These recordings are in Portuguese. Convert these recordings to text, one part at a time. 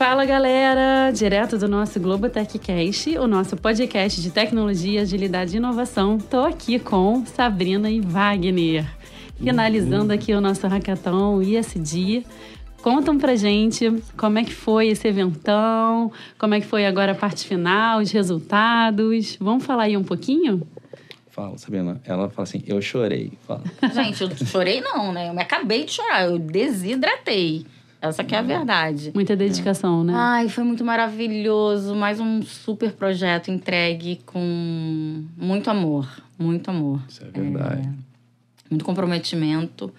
Fala galera, direto do nosso Globo TechCast, o nosso podcast de tecnologia, agilidade e inovação. Tô aqui com Sabrina e Wagner, finalizando aqui o nosso hackathon ISD. Contam pra gente como é que foi esse eventão, como é que foi agora a parte final, os resultados. Vamos falar aí um pouquinho? Fala, Sabrina. Ela fala assim, eu chorei. Fala. Gente, eu chorei não, né? Eu me acabei de chorar, eu desidratei. Essa que é a verdade. Muita dedicação, né? Ai, foi muito maravilhoso. Mais um super projeto entregue com muito amor. Muito amor. Isso é verdade. É, muito comprometimento.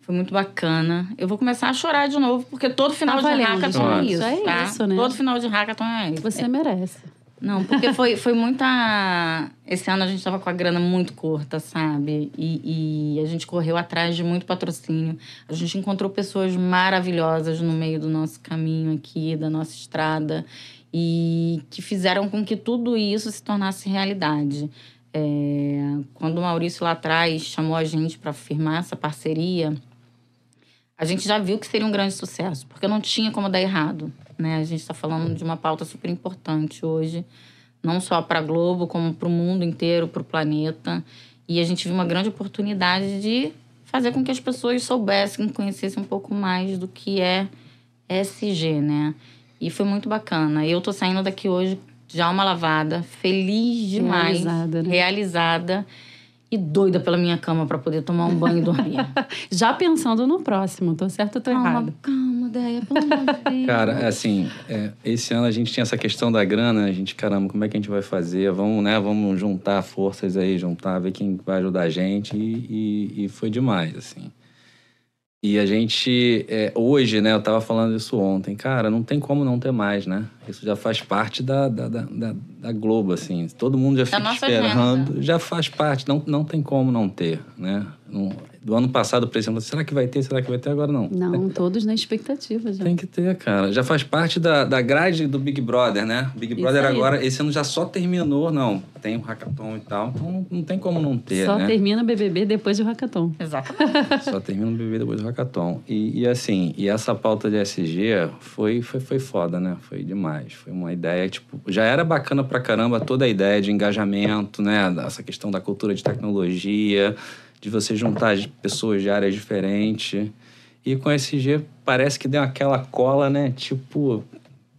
Foi muito bacana. Eu vou começar a chorar de novo, porque todo final tá de hackathon é isso. É tá? isso, né? Todo final de hackathon é isso. Você merece. Não, porque foi, foi muita. Esse ano a gente estava com a grana muito curta, sabe? E, e, a gente correu atrás de muito patrocínio. A gente encontrou pessoas maravilhosas no meio do nosso caminho aqui, da nossa estrada, e que fizeram com que tudo isso se tornasse realidade. É, quando o Maurício lá atrás chamou a gente para firmar essa parceria, a gente já viu que seria um grande sucesso, porque não tinha como dar errado. Né? A gente está falando de uma pauta super importante hoje, não só para a Globo, como para o mundo inteiro, para o planeta. E a gente viu uma grande oportunidade de fazer com que as pessoas soubessem, conhecessem um pouco mais do que é SG, né? E foi muito bacana. Eu tô saindo daqui hoje já uma lavada, feliz demais, realizada, né? realizada e doida pela minha cama para poder tomar um banho e dormir. Já pensando no próximo, tô certo ou tô calma, errado? Calma, Deia, pelo amor de Deus. Cara, assim, é, esse ano a gente tinha essa questão da grana, a gente, caramba, como é que a gente vai fazer? Vamos, né, vamos juntar forças aí, juntar, ver quem vai ajudar a gente e, e, e foi demais, assim. E a gente, é, hoje, né, eu tava falando isso ontem, cara, não tem como não ter mais, né? Isso já faz parte da, da, da, da Globo, assim. Todo mundo já fica esperando, agenda. já faz parte, não, não tem como não ter, né? Não, do ano passado, por exemplo, será que vai ter? Será que vai ter? Agora não. Não, todos na expectativa já. Tem que ter, cara. Já faz parte da, da grade do Big Brother, né? Big Brother agora, esse ano já só terminou, não. Tem o hackathon e tal, então não tem como não ter, Só né? termina o BBB depois do hackathon. Exatamente. só termina o BBB depois do hackathon. E, e, assim, e essa pauta de SG foi, foi, foi foda, né? Foi demais. Foi uma ideia, tipo, já era bacana pra caramba toda a ideia de engajamento, né? Essa questão da cultura de tecnologia de você juntar pessoas de áreas diferentes. E com SG parece que deu aquela cola, né? Tipo,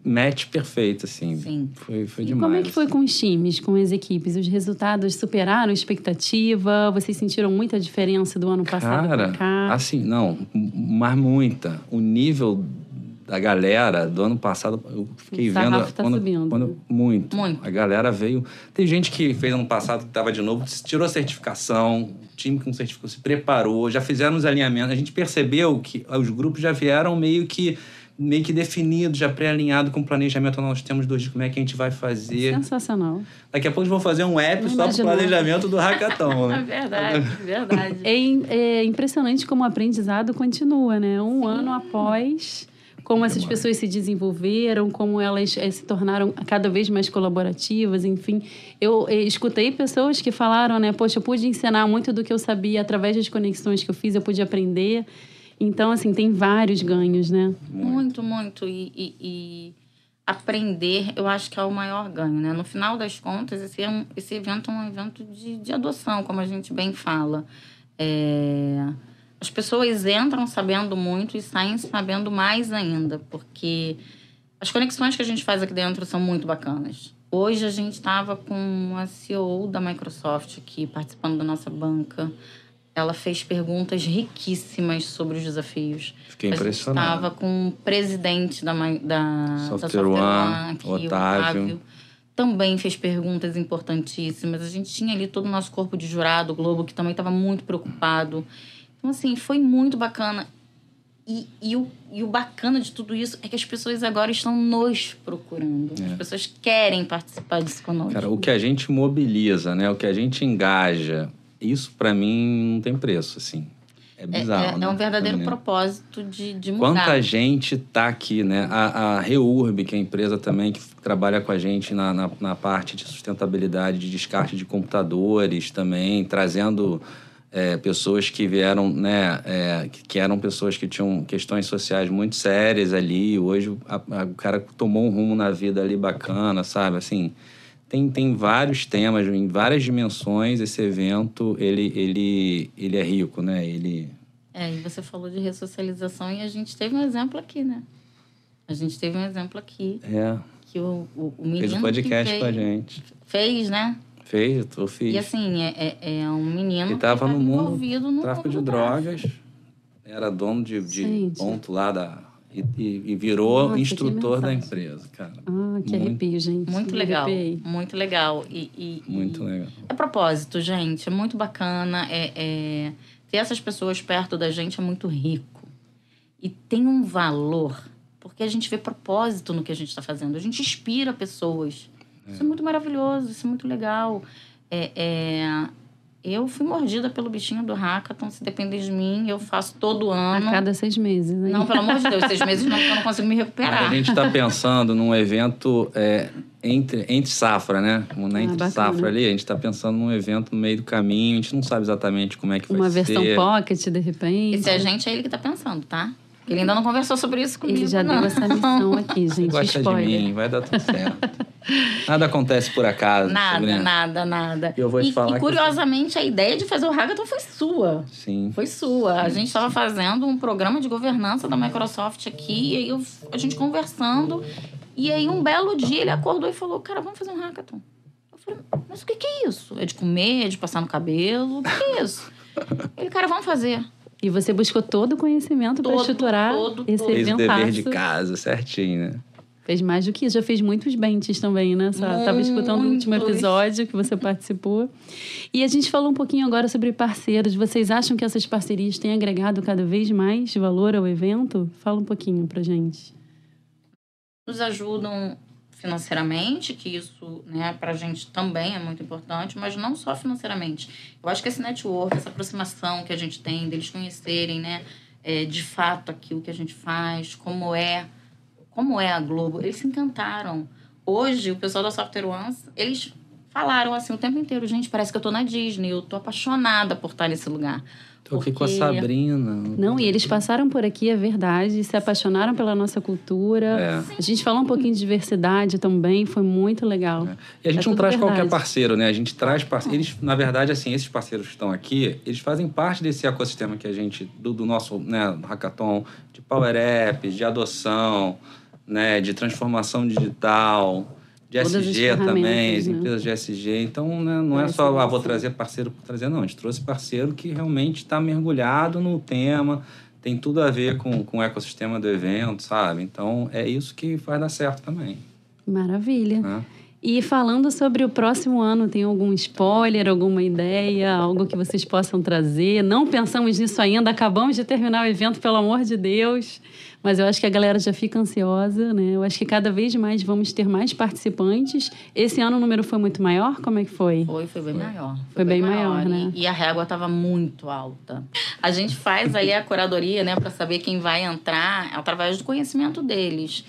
match perfeito, assim. Sim. Foi, foi e demais. como é que foi assim. com os times, com as equipes? Os resultados superaram a expectativa? Vocês sentiram muita diferença do ano passado Cara, pra cá? assim, não, mas muita. O nível da galera do ano passado, eu fiquei O vendo tá quando, subindo. quando muito. Muito. A galera veio. Tem gente que fez ano passado que estava de novo, tirou a certificação, o time com certificação se preparou, já fizeram os alinhamentos. A gente percebeu que os grupos já vieram meio que meio que definidos, já pré-alinhado com o planejamento. Nós temos dois, como é que a gente vai fazer. Sensacional. Daqui a pouco eles vão fazer um app só para o planejamento do hackathon. É né? verdade, verdade. É, é impressionante como o aprendizado continua, né? Um ano após, como essas pessoas se desenvolveram, como elas eh, se tornaram cada vez mais colaborativas, enfim. Eu eh, escutei pessoas que falaram, né? Poxa, eu pude ensinar muito do que eu sabia através das conexões que eu fiz, eu pude aprender. Então, assim, tem vários ganhos, né? Muito, muito. E, e- e aprender, eu acho que é o maior ganho, né? No final das contas, esse, é um, esse evento é um evento de, de adoção, como a gente bem fala. É, as pessoas entram sabendo muito e saem sabendo mais ainda, porque as conexões que a gente faz aqui dentro são muito bacanas. Hoje a gente estava com a CEO da Microsoft aqui participando da nossa banca. Ela fez perguntas riquíssimas sobre os desafios. Fiquei A gente impressionado. estava com o presidente da, da, da Software One, aqui, Otávio. Também fez perguntas importantíssimas. A gente tinha ali todo o nosso corpo de jurado, o Globo, que também estava muito preocupado. Então, assim, foi muito bacana. E, e, o, e o bacana de tudo isso é que as pessoas agora estão nos procurando. As pessoas querem participar disso conosco. É. Cara, o que a gente mobiliza, né? O que a gente engaja, isso para mim não tem preço, assim. É É- bizarro, é, né? é um verdadeiro mim. propósito de, de mudar. Quanta gente tá aqui, né? A, a Reurb, que é a empresa também que trabalha com a gente na, na, na parte de sustentabilidade, de descarte de computadores também, trazendo é, pessoas que vieram, né, é, que, eram pessoas que tinham questões sociais muito sérias ali. Hoje a, a, o cara tomou um rumo na vida ali bacana, sabe? Assim, tem, tem vários temas, em várias dimensões. Esse evento, ele, ele, ele é rico, né? Ele... É, e você falou de ressocialização e a gente teve um exemplo aqui, né? A gente teve um exemplo aqui. É. Que o, o, o menino Fez um podcast que com a gente. fez, né? Fez, eu fiz. E assim, é, é, é um menino Ele tava que no mundo envolvido no tráfico mundo de drogas, era dono de, de Gente. ponto lá da. E, e- e virou Nossa, que instrutor da empresa, cara. Ah, que Muito- arrepio, gente. Muito Me legal, arrepiei. muito legal. E, e- Muito e legal. É propósito, gente. É muito bacana. É, é- Ter essas pessoas perto da gente é muito rico. E tem um valor, porque a gente vê propósito no que a gente está fazendo. A gente inspira pessoas. Isso é muito maravilhoso, isso é muito legal. É, é, Eu fui mordida pelo bichinho do hackathon. Se depender de mim, eu faço todo A ano. cada seis meses, né? Não, pelo amor de Deus, seis meses não, porque eu não consigo me Mas recuperar. a gente está pensando num evento é, entre, entre safra, né? Na Ah, entre bacana. safra ali, a gente está pensando num evento no meio do caminho. A gente não sabe exatamente como é que vai Uma ser. versão pocket, de repente. Esse agente é ele que tá pensando, tá? Ele ainda não conversou sobre isso comigo. Ele já não. deu essa missão aqui, gente. gosta Spoiler. de mim, vai dar tudo certo. Nada acontece por acaso. Nada, Sabrina. nada, nada. Eu vou te e, falar e que- curiosamente, a ideia de fazer o hackathon foi sua. Sim. Foi sua. A gente estava fazendo um programa de governança da Microsoft aqui, e aí eu- a gente conversando. E aí, um belo dia, ele acordou e falou: Cara, vamos fazer um hackathon. Eu falei: Mas o que, que é isso? É de comer, é de passar no cabelo? O que, que é isso? Ele, cara, vamos fazer. E você buscou todo o conhecimento para estruturar todo, esse todo. Fez o dever de casa, certinho, né? Fez mais do que isso. Já fez muitos bentes também, né? Só tava escutando o último episódio que você participou. E a gente falou um pouquinho agora sobre parceiros. Vocês acham que essas parcerias têm agregado cada vez mais valor ao evento? Fala um pouquinho pra gente. nos ajudam financeiramente, que isso, né, pra gente também é muito importante, mas não só financeiramente. Eu acho que esse network, essa aproximação que a gente tem, deles conhecerem, né, é, de fato aquilo que a gente faz, como é, como é a Globo, eles se encantaram. Hoje, o pessoal da Software One, eles falaram assim o tempo inteiro, gente, parece que eu tô na Disney, eu tô apaixonada por estar nesse lugar. Tô aqui com a Sabrina. Não, e eles passaram por aqui, é verdade, se apaixonaram pela nossa cultura. É. A gente falou um pouquinho de diversidade também, foi muito legal. E a gente É não traz qualquer verdade. parceiro, né? A gente traz parceiros. Eles, na verdade, assim, esses parceiros que estão aqui, eles fazem parte desse ecossistema que a gente, do, do nosso né, hackathon, de Power Apps, de adoção, né, de transformação digital, de Todas as SG também, ferramentas, as né? empresas de SG. Então, né, não é Parece só, ah, vou trazer parceiro por trazer, não. A gente trouxe parceiro que realmente está mergulhado no tema, tem tudo a ver com, com o ecossistema do evento, sabe? Então, é isso que vai dar certo também. Maravilha. Né? E falando sobre o próximo ano, tem algum spoiler, alguma ideia, algo que vocês possam trazer? Não pensamos nisso ainda, acabamos de terminar o evento, pelo amor de Deus. Mas eu acho que a galera já fica ansiosa, né? Eu acho que cada vez mais vamos ter mais participantes. Esse ano o número foi muito maior? Como é que foi? Foi, foi bem maior. Foi bem maior, né? E, e a régua estava muito alta. A gente faz aí a curadoria, né, para saber quem vai entrar através do conhecimento deles.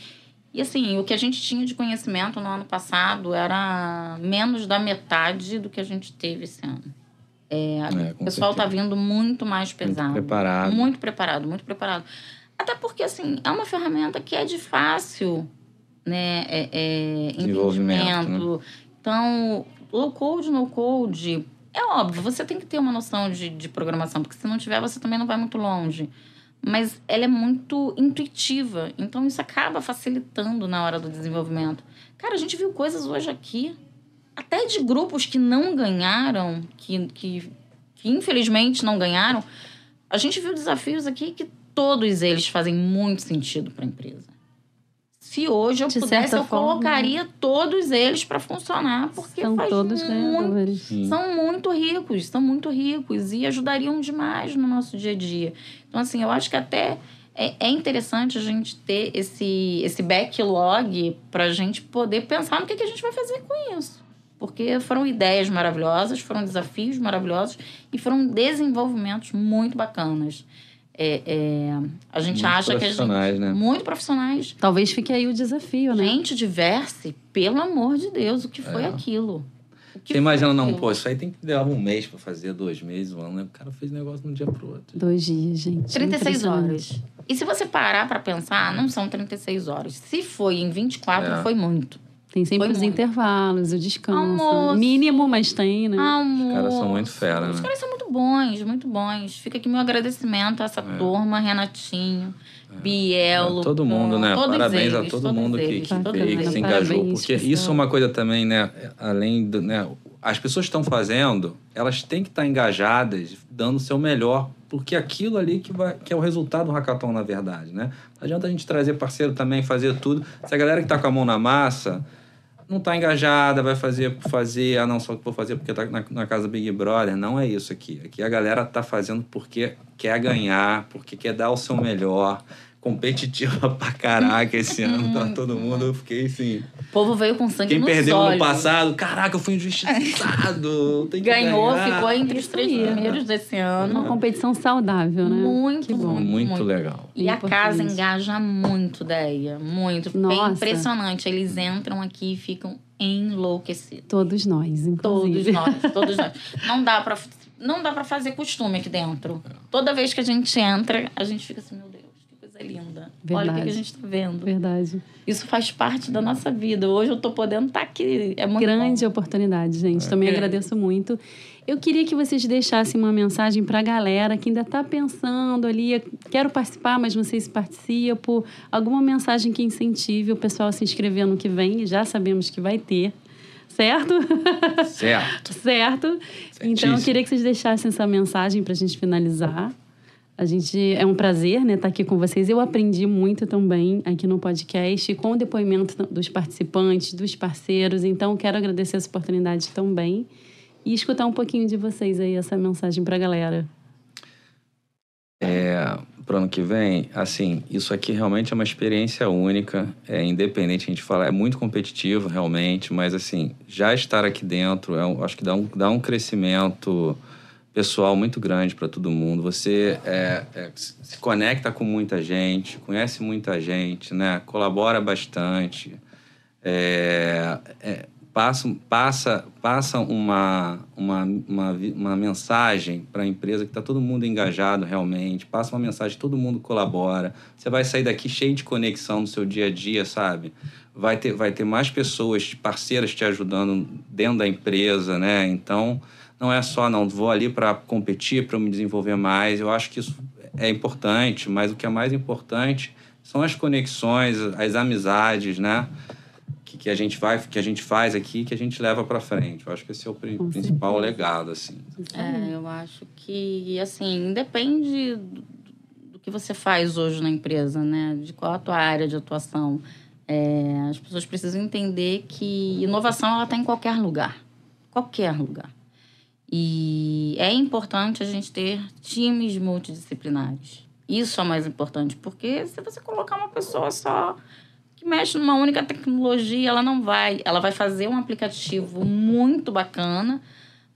E assim, o que a gente tinha de conhecimento no ano passado era menos da metade do que a gente teve esse ano. É, É, o pessoal está certeza. vindo muito mais pesado. preparado. Muito preparado, muito preparado. Até porque, assim, é uma ferramenta que é de fácil né, é, é, Desenvolvimento, né? entendimento. Então, low code, no code, é óbvio, você tem que ter uma noção de, de programação, porque se não tiver, você também não vai muito longe. Mas ela é muito intuitiva, então isso acaba facilitando na hora do desenvolvimento. Cara, a gente viu coisas hoje aqui, até de grupos que não ganharam, que, que, que infelizmente não ganharam. A gente viu desafios aqui que todos eles fazem muito sentido para a empresa. Se hoje eu De pudesse, eu forma, colocaria todos eles para funcionar, porque São faz todos muito são muito ricos, são muito ricos e ajudariam demais no nosso dia a dia. Então, assim, eu acho que até é, é interessante a gente ter esse, esse backlog para a gente poder pensar no que, que a gente vai fazer com isso. Porque foram ideias maravilhosas, foram desafios maravilhosos e foram desenvolvimentos muito bacanas. É, é, a gente Muito acha que a gente. profissionais, né? Muito profissionais. Talvez fique aí o desafio, né? Gente diverse, pelo amor de Deus, o que foi É. aquilo? que Você imagina, não, aquilo? pô, isso aí tem que levar um mês pra fazer, dois meses, um ano, né? O cara fez negócio de um dia pro outro. Dois dias, gente. 36 Impressionante. horas. E se você parar pra pensar, não são 36 horas. Se foi em 24, É. foi muito. Tem sempre Foi os muito. intervalos, o descanso. Almoço. Mínimo, mas tem, né? Amor. Os caras são muito fera, Os né? caras são muito bons, muito bons. Fica aqui meu agradecimento a essa turma, Renatinho, Biel, Lucão, Todo mundo, né? todos Parabéns a eles, todo todos mundo que, eles, que que eles. se Parabéns, engajou. Porque pessoal. isso é uma coisa também, né? Além do. Né, as pessoas que estão fazendo, elas têm que estar engajadas, dando o seu melhor, porque aquilo ali que, vai, que é o resultado do hackathon, na verdade, né? Não adianta a gente trazer parceiro também, fazer tudo. Se a galera que tá com a mão na massa não tá engajada, vai fazer por fazer, ah, não, só que vou fazer porque tá na, na casa Big Brother. Não é isso aqui. Aqui a galera tá fazendo porque quer ganhar, porque quer dar o seu melhor. Competitiva pra caraca esse ano, tá todo mundo. Eu fiquei assim. O povo veio com sangue Quem nos perdeu olhos. no passado, caraca, eu fui injustiçado. tem que Ganhou, ganhar. ficou entre os três primeiros desse Uma ano. competição saudável, né? Muito, Que bom. muito, Muito legal. E a casa engaja muito, Deia. Muito. Nossa. É impressionante. Eles entram aqui e ficam enlouquecidos. Todos nós, Todos inclusive. nós, todos nós. Não dá pra, não dá pra fazer costume aqui dentro. Toda vez que a gente entra, a gente fica assim, meu Deus, linda. Olha o que que a Verdade. gente tá vendo. Verdade. Isso faz parte da nossa vida. Hoje eu tô podendo estar aqui. É muito Grande bom. oportunidade, gente. Também Grande. agradeço muito. Eu queria que vocês deixassem uma mensagem para a galera que ainda está pensando ali, quero participar, mas não sei se participo. Alguma mensagem que incentive o pessoal a se inscrever no que vem, já sabemos que vai ter. Certo? Certo. certo. Então, eu queria que vocês deixassem essa mensagem para a gente finalizar. A gente é um prazer, né, estar aqui com vocês. Eu aprendi muito também aqui no podcast com o depoimento dos participantes, dos parceiros. Então, quero agradecer essa oportunidade também e escutar um pouquinho de vocês aí essa mensagem para a galera. Pro ano que vem, assim, isso aqui realmente é uma experiência única, é independente, a gente fala, é muito competitivo realmente, mas assim, já estar aqui dentro, é acho que dá um, dá um crescimento pessoal muito grande para todo mundo. Você é, é, se conecta com muita gente, conhece muita gente, né? Colabora bastante, é, é, passa, passa, passa uma, uma, uma, uma mensagem para a empresa que está todo mundo engajado realmente, passa uma mensagem, todo mundo colabora. Você vai sair daqui cheio de conexão no seu dia a dia, sabe? Vai ter, vai ter mais pessoas, parceiras te ajudando dentro da empresa, né? Então, não é só, não, vou ali para competir, para me desenvolver mais. Eu acho que isso é importante, mas o que é mais importante são as conexões, as amizades, né? Que, que a gente vai, que a gente faz aqui, que a gente leva para frente. Eu acho que esse é o pri- Com principal certeza. legado, assim. É, eu acho que, assim, depende do, do que você faz hoje na empresa, né? De qual a tua área de atuação. É, as pessoas precisam entender que inovação, ela está em qualquer lugar. Qualquer lugar. E é importante a gente ter times multidisciplinares. Isso é mais importante, porque se você colocar uma pessoa só que mexe numa única tecnologia, ela não vai. Ela vai fazer um aplicativo muito bacana,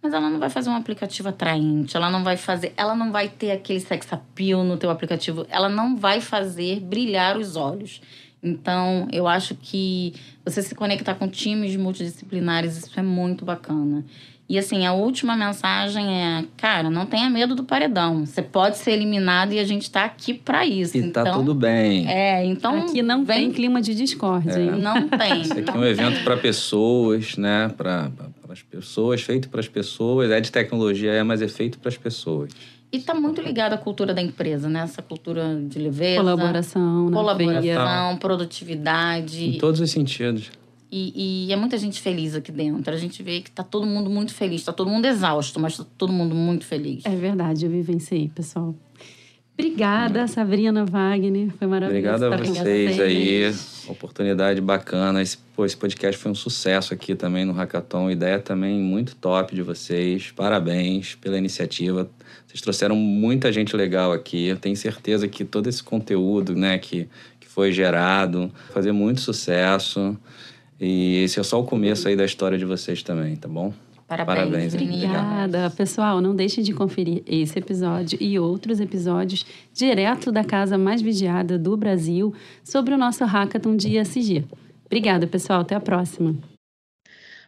mas ela não vai fazer um aplicativo atraente, ela não vai fazer, ela não vai ter aquele sex appeal no teu aplicativo, ela não vai fazer brilhar os olhos. Então, eu acho que você se conectar com times multidisciplinares, isso é muito bacana. E assim, a última mensagem é, cara, não tenha medo do paredão. Você pode ser eliminado e a gente tá aqui para isso. E então, tá tudo bem. É, então Aqui não vem tem clima de discórdia, hein? não tem. Esse aqui é um tem. evento para pessoas, né? Para as pessoas, feito para as pessoas. É de tecnologia, é, mas é feito para as pessoas. E tá muito ligado à cultura da empresa, né? Essa cultura de leveza. Colaboração, na Colaboração, veia. produtividade. Em todos os sentidos. E, e é muita gente feliz aqui dentro. A gente vê que tá todo mundo muito feliz. Tá todo mundo exausto, mas tá todo mundo muito feliz. É verdade, eu vivenciei, pessoal. Obrigada, Sabrina Wagner. Foi maravilhoso Obrigado a vocês aí. Oportunidade bacana. Esse, pô, esse podcast foi um sucesso aqui também no Hackathon. Ideia também muito top de vocês. Parabéns pela iniciativa. Vocês trouxeram muita gente legal aqui. Eu tenho certeza que todo esse conteúdo né, que, que foi gerado vai fazer muito sucesso. E esse é só o começo aí da história de vocês também, tá bom? Parabéns, Parabéns. Obrigada. Pessoal, não deixem de conferir esse episódio e outros episódios direto da casa mais vigiada do Brasil sobre o nosso Hackathon de ESG. Obrigada, pessoal. Até a próxima.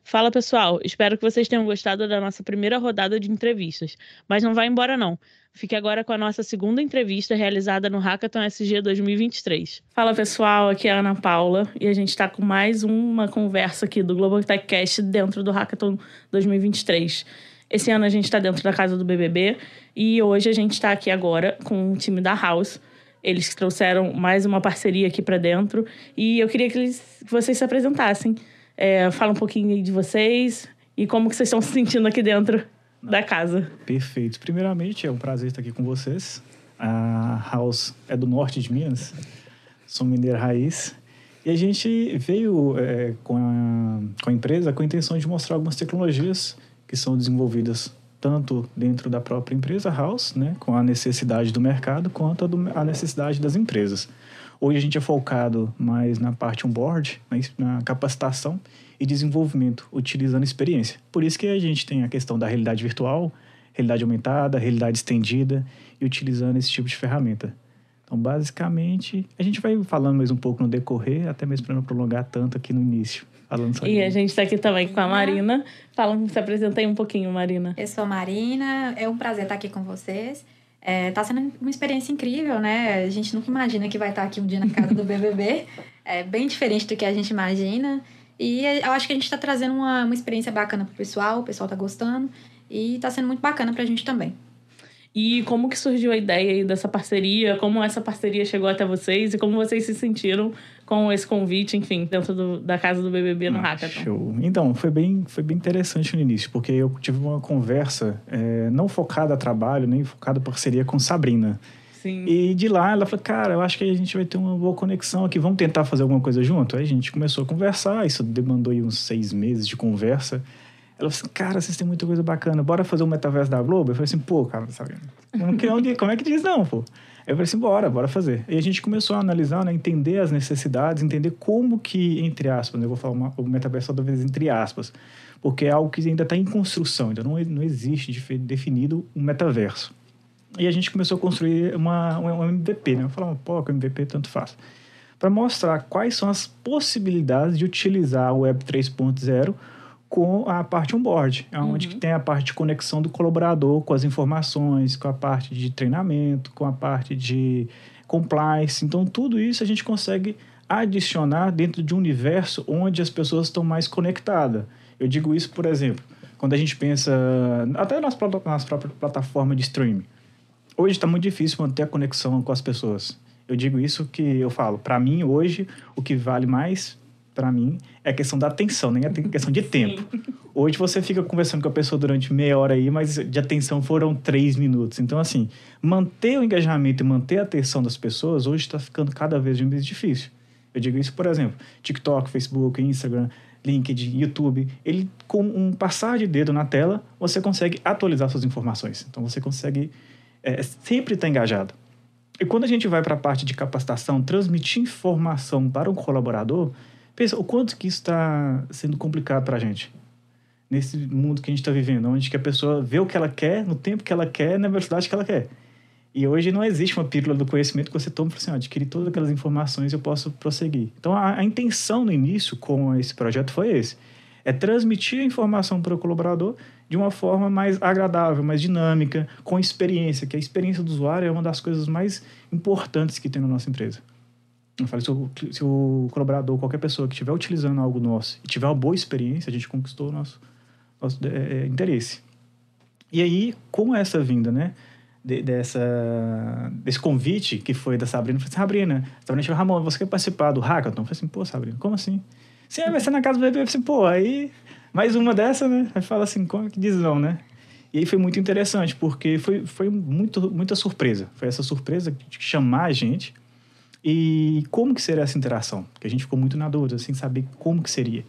Fala pessoal, espero que vocês tenham gostado da nossa primeira rodada de entrevistas, mas não vai embora não. Fique agora com a nossa segunda entrevista realizada no Hackathon SG 2023. Fala pessoal, aqui é a Ana Paula e a gente está com mais uma conversa aqui do Global Techcast dentro do Hackathon 2023. Esse ano a gente está dentro da casa do BBB e hoje a gente está aqui agora com o time da House. Eles trouxeram mais uma parceria aqui para dentro e eu queria que, eles, que vocês se apresentassem. É, fala um pouquinho de vocês e como que vocês estão se sentindo aqui dentro da casa. Perfeito. Primeiramente, é um prazer estar aqui com vocês. A House é do norte de Minas, sou mineiro raiz. E a gente veio é, com, a, com a empresa com a intenção de mostrar algumas tecnologias que são desenvolvidas tanto dentro da própria empresa House, né, com a necessidade do mercado, quanto a, do, a necessidade das empresas. Hoje a gente é focado mais na parte on-board, na, capacitação e desenvolvimento, utilizando experiência. Por isso que a gente tem a questão da realidade virtual, realidade aumentada, realidade estendida e utilizando esse tipo de ferramenta. Então, basicamente, a gente vai falando mais um pouco no decorrer, até mesmo para não prolongar tanto aqui no início. Falando e a gente está aqui também com a Marina. Fala, se apresenta aí um pouquinho, Marina. Eu sou a Marina, é um prazer estar aqui com vocês. É, tá sendo uma experiência incrível, né? A gente nunca imagina que vai estar aqui um dia na casa do BBB. É bem diferente do que a gente imagina. E eu acho que a gente está trazendo uma, uma experiência bacana pro pessoal, o pessoal tá gostando. E tá sendo muito bacana pra gente também. E como que surgiu a ideia dessa parceria? Como essa parceria chegou até vocês? E como vocês se sentiram com esse convite, enfim, dentro do, da casa do BBB no ah, Hackathon? Show. Então, foi bem, foi bem interessante no início, porque eu tive uma conversa é, não focada a trabalho, nem focada a parceria com Sabrina. Sim. E de lá ela falou, cara, eu acho que a gente vai ter uma boa conexão aqui, vamos tentar fazer alguma coisa junto? Aí a gente começou a conversar, isso demandou uns seis meses de conversa. Ela falou assim, cara, vocês têm muita coisa bacana, bora fazer o um metaverso da Globo? Eu falei assim, pô, cara, sabe? Como é que diz não, pô? Eu falei assim, bora, bora fazer. E a gente começou a analisar, né, entender as necessidades, entender como que, entre aspas, né, eu vou falar uma, o metaverso toda vez entre aspas, porque é algo que ainda está em construção, ainda não, não existe definido um metaverso. E a gente começou a construir uma, um MVP, né? Eu falava, pô, com MVP tanto faz. Para mostrar quais são as possibilidades de utilizar o Web 3.0 com a parte on-board, onde uhum. tem a parte de conexão do colaborador com as informações, com a parte de treinamento, com a parte de compliance. Então, tudo isso a gente consegue adicionar dentro de um universo onde as pessoas estão mais conectadas. Eu digo isso, por exemplo, quando a gente pensa até nas, nas próprias plataformas de streaming hoje está muito difícil manter a conexão com as pessoas. Eu digo isso que eu falo. Para mim, hoje, o que vale mais para mim é a questão da atenção, nem a questão de tempo. Hoje você fica conversando com a pessoa durante meia hora aí, mas de atenção foram três minutos. Então, assim, manter o engajamento e manter a atenção das pessoas hoje está ficando cada vez mais difícil. Eu digo isso, por exemplo, TikTok, Facebook, Instagram, LinkedIn, YouTube. Ele, com um passar de dedo na tela, você consegue atualizar suas informações. Então, você consegue é, sempre está engajado. E quando a gente vai para a parte de capacitação, transmitir informação para um colaborador, pensa o quanto que isso está sendo complicado para a gente. Nesse mundo que a gente está vivendo, onde que a pessoa vê o que ela quer, no tempo que ela quer, na velocidade que ela quer. E hoje não existe uma pílula do conhecimento que você toma para assim, adquirir todas aquelas informações e eu posso prosseguir. Então, a, a intenção no início com esse projeto foi esse. É transmitir a informação para o colaborador de uma forma mais agradável, mais dinâmica, com experiência, que a experiência do usuário é uma das coisas mais importantes que tem na nossa empresa. Eu falei, se o, se o colaborador, qualquer pessoa que estiver utilizando algo nosso e tiver uma boa experiência, a gente conquistou o nosso, nosso é, é, interesse. E aí, com essa vinda, né, de, dessa, desse convite que foi da Sabrina, eu falei assim, Sabrina, Sabrina chegou, Ramon, você quer participar do Hackathon? Eu falei assim, pô, Sabrina, como assim? Sim, vai ser na casa do bebê. Eu falei assim, pô, aí mais uma dessa, né? Aí fala assim, como é que diz não, né? E aí foi muito interessante, porque foi, foi muito, muita surpresa. Foi essa surpresa de chamar a gente e como que seria essa interação. Porque a gente ficou muito na dúvida, sem saber como que seria.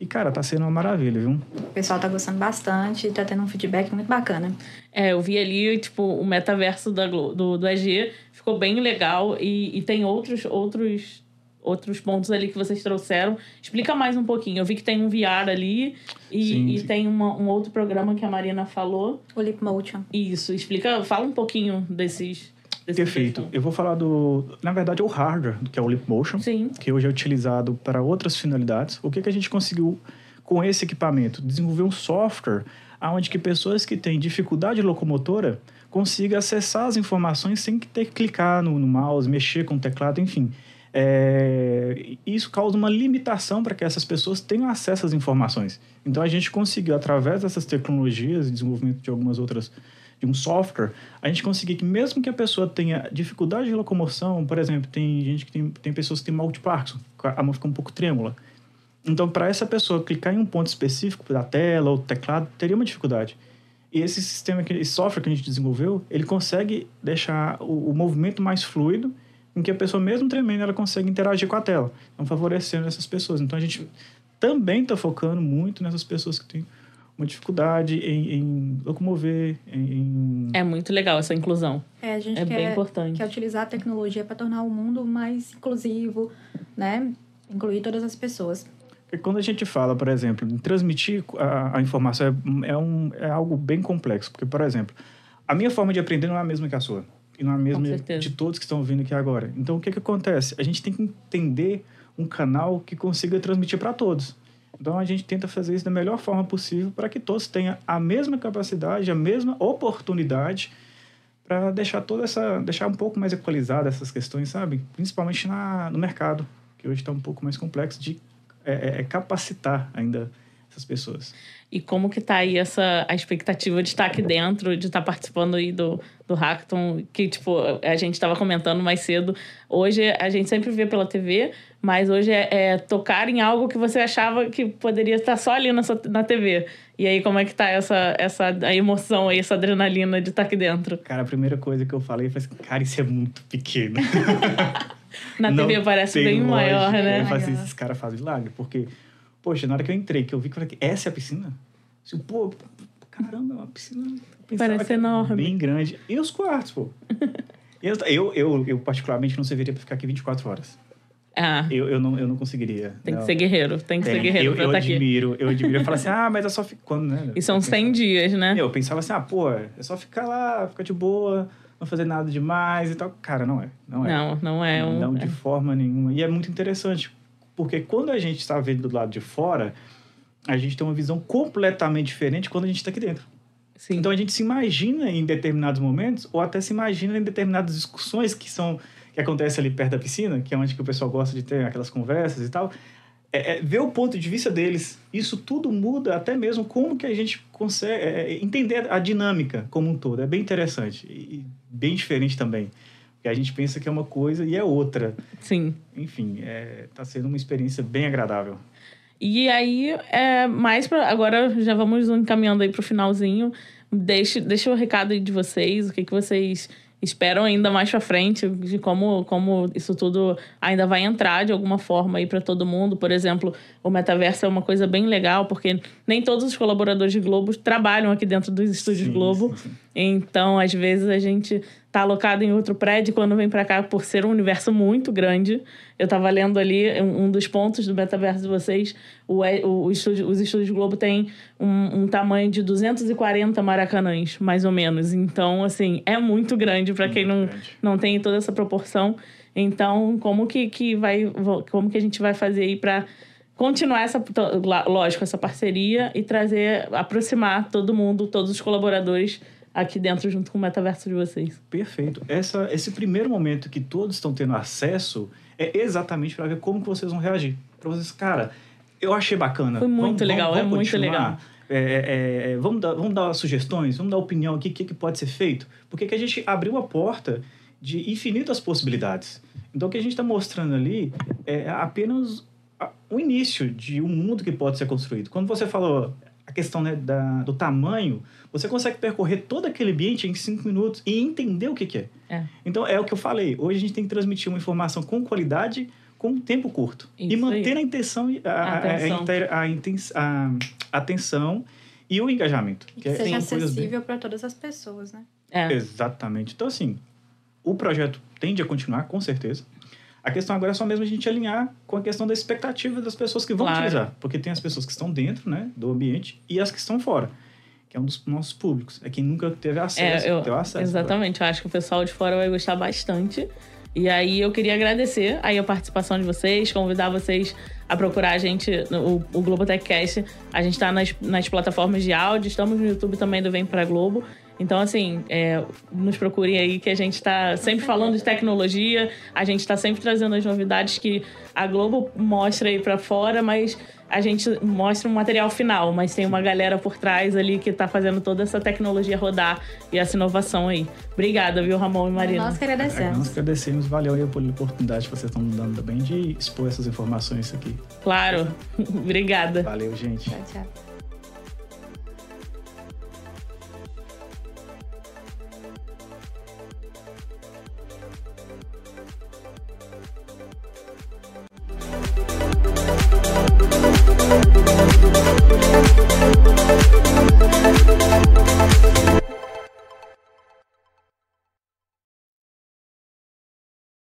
E, cara, tá sendo uma maravilha, viu? O pessoal tá gostando bastante, tá tendo um feedback muito bacana. É, eu vi ali, tipo, o metaverso da, do, do EG ficou bem legal e, e tem outros, outros outros pontos ali que vocês trouxeram. Explica mais um pouquinho. Eu vi que tem um VR ali e, sim, e sim. tem uma, um outro programa que a Marina falou. O Leap Motion. Isso. Explica, fala um pouquinho desses. Perfeito. Eu vou falar do. Na verdade, é o hardware, que é o Leap Motion. Sim. Que hoje é utilizado para outras finalidades. O que, que a gente conseguiu com esse equipamento, desenvolver um software onde que pessoas que têm dificuldade locomotora consigam acessar as informações sem ter que clicar no, no mouse, mexer com o teclado, enfim. É, isso causa uma limitação para que essas pessoas tenham acesso às informações. Então a gente conseguiu, através dessas tecnologias e desenvolvimento de algumas outras, de um software, a gente conseguiu que mesmo que a pessoa tenha dificuldade de locomoção, por exemplo, tem gente que tem, tem pessoas que têm mal de Parkinson, a mão fica um pouco trêmula. Então, para essa pessoa clicar em um ponto específico da tela ou do teclado, teria uma dificuldade. E esse sistema, esse software que a gente desenvolveu, ele consegue deixar o, o movimento mais fluido em que a pessoa, mesmo tremendo, ela consegue interagir com a tela. Então, favorecendo essas pessoas. Então, a gente também está focando muito nessas pessoas que têm uma dificuldade em, em locomover, em, É muito legal essa inclusão. É, a gente É quer, bem importante. quer utilizar a tecnologia para tornar o mundo mais inclusivo, né? Incluir todas as pessoas. Porque quando a gente fala, por exemplo, em transmitir a, a informação é, é, um, é algo bem complexo. Porque, por exemplo, a minha forma de aprender não é a mesma que a sua. E não é a mesma de todos que estão ouvindo aqui agora. Então, o que, que acontece? A gente tem que entender um canal que consiga transmitir para todos. Então, a gente tenta fazer isso da melhor forma possível para que todos tenham a mesma capacidade, a mesma oportunidade para deixar toda essa deixar um pouco mais equalizada essas questões, sabe? Principalmente na, no mercado, que hoje está um pouco mais complexo de é, é, é capacitar ainda essas pessoas. E como que tá aí essa a expectativa de estar aqui dentro, de estar participando aí do, do Hackathon, que, tipo, a gente estava comentando mais cedo. Hoje a gente sempre vê pela TV, mas hoje é, é tocar em algo que você achava que poderia estar só ali na, sua, na TV. E aí, como é que tá essa, essa a emoção aí, essa adrenalina de estar aqui dentro? Cara, a primeira coisa que eu falei foi assim, cara, isso é muito pequeno. Na Não TV parece tem bem maior, lógica. né? Eu falei assim, Maior. esses caras fazem milagre. Porque, poxa, na hora que eu entrei, que eu vi que eu falei, essa é a piscina? Assim, pô, caramba, é uma piscina. eu Parece enorme. Bem grande. E os quartos, pô. eu, eu, eu, eu, particularmente, não serviria pra ficar aqui 24 horas. Ah, Eu, eu, não, eu não conseguiria. tem que não. ser guerreiro, tem que ser Tem. guerreiro eu, pra eu estar aqui. admiro, eu admiro. Eu falo assim, ah, mas é só ficar. Quando, né? E são Eu 100 pensava- dias, né? Eu pensava assim, ah, pô, é só ficar lá, ficar de boa, não fazer nada demais e tal. Cara, não é. Não é. Não, não é um. Não é- de forma nenhuma. E é muito interessante, porque quando a gente está vendo do lado de fora, a gente tem uma visão completamente diferente quando a gente está aqui dentro. Sim. Então a gente se imagina em determinados momentos, ou até se imagina em determinadas discussões que são que acontecem ali perto da piscina, que é onde que o pessoal gosta de ter aquelas conversas e tal. É, é, ver o ponto de vista deles. Isso tudo muda até mesmo como que a gente consegue é, é, entender a dinâmica como um todo. É bem interessante e bem diferente também. Porque a gente pensa que é uma coisa e é outra. Sim. Enfim, está sendo uma experiência bem agradável. E aí, é, mais pra, agora já vamos encaminhando aí pro finalzinho. Deixe, deixa o recado aí de vocês, o que, que vocês esperam ainda mais pra frente, de como, como isso tudo ainda vai entrar de alguma forma aí para todo mundo. Por exemplo, o metaverso é uma coisa bem legal, porque nem todos os colaboradores de Globo trabalham aqui dentro dos estúdios Sim, Globo. sim, sim. Então, às vezes, a gente tá alocado em outro prédio quando vem para cá, por ser um universo muito grande. Eu tava lendo ali um, um dos pontos do metaverso de vocês. O, e- o, o estúdio, os estúdios Globo têm um, um tamanho de 240 maracanãs, mais ou menos. Então, assim, é muito grande para quem não, grande. não tem toda essa proporção. Então, como que, que vai. Como que a gente vai fazer aí para continuar essa, lógico, essa parceria e trazer, aproximar todo mundo, todos os colaboradores aqui dentro junto com o metaverso de vocês. Perfeito. Essa, esse primeiro momento que todos estão tendo acesso é exatamente para ver como que vocês vão reagir. Para vocês, cara, eu achei bacana. Foi muito legal, é muito continuar? legal. É, é, é, vamos, dar, vamos dar sugestões, vamos dar opinião aqui, o que, que pode ser feito. Porque que a gente abriu a porta de infinitas possibilidades. Então, o que a gente está mostrando ali é apenas o início de um mundo que pode ser construído. Quando você falou a questão né, da, do tamanho, você consegue percorrer todo aquele ambiente em cinco minutos e entender o que, que é. É. Então, é o que eu falei. Hoje a gente tem que transmitir uma informação com qualidade, com um tempo curto. Isso e manter aí. a intenção, a, a- a, a, atenção e o engajamento. E que é- seja coisas bem- acessível para todas as pessoas, né? É. Exatamente. Então, assim, o projeto tende a continuar, com certeza. A questão agora é só mesmo a gente alinhar com a questão da expectativa das pessoas que vão Claro. utilizar. Porque tem as pessoas que estão dentro né, do ambiente e as que estão fora, que é um dos nossos públicos. É quem nunca teve acesso, É, eu, teve acesso. exatamente. Eu acho que o pessoal de fora vai gostar bastante. E aí eu queria agradecer aí a participação de vocês, convidar vocês a procurar a gente, o, o Globo Techcast. A gente está nas, nas plataformas de áudio, estamos no YouTube também do Vem Pra Globo. Então, assim, é, nos procurem aí que a gente está sempre falando de tecnologia, a gente está sempre trazendo as novidades que a Globo mostra aí para fora, mas a gente mostra um material final, mas tem uma galera por trás ali que está fazendo toda essa tecnologia rodar e essa inovação aí. Obrigada, viu, Ramon e Marina? Nós que agradecemos. Nós agradecemos, valeu aí pela oportunidade que vocês estão dando também de expor essas informações aqui. Claro, obrigada. Valeu, gente. Tchau, tchau.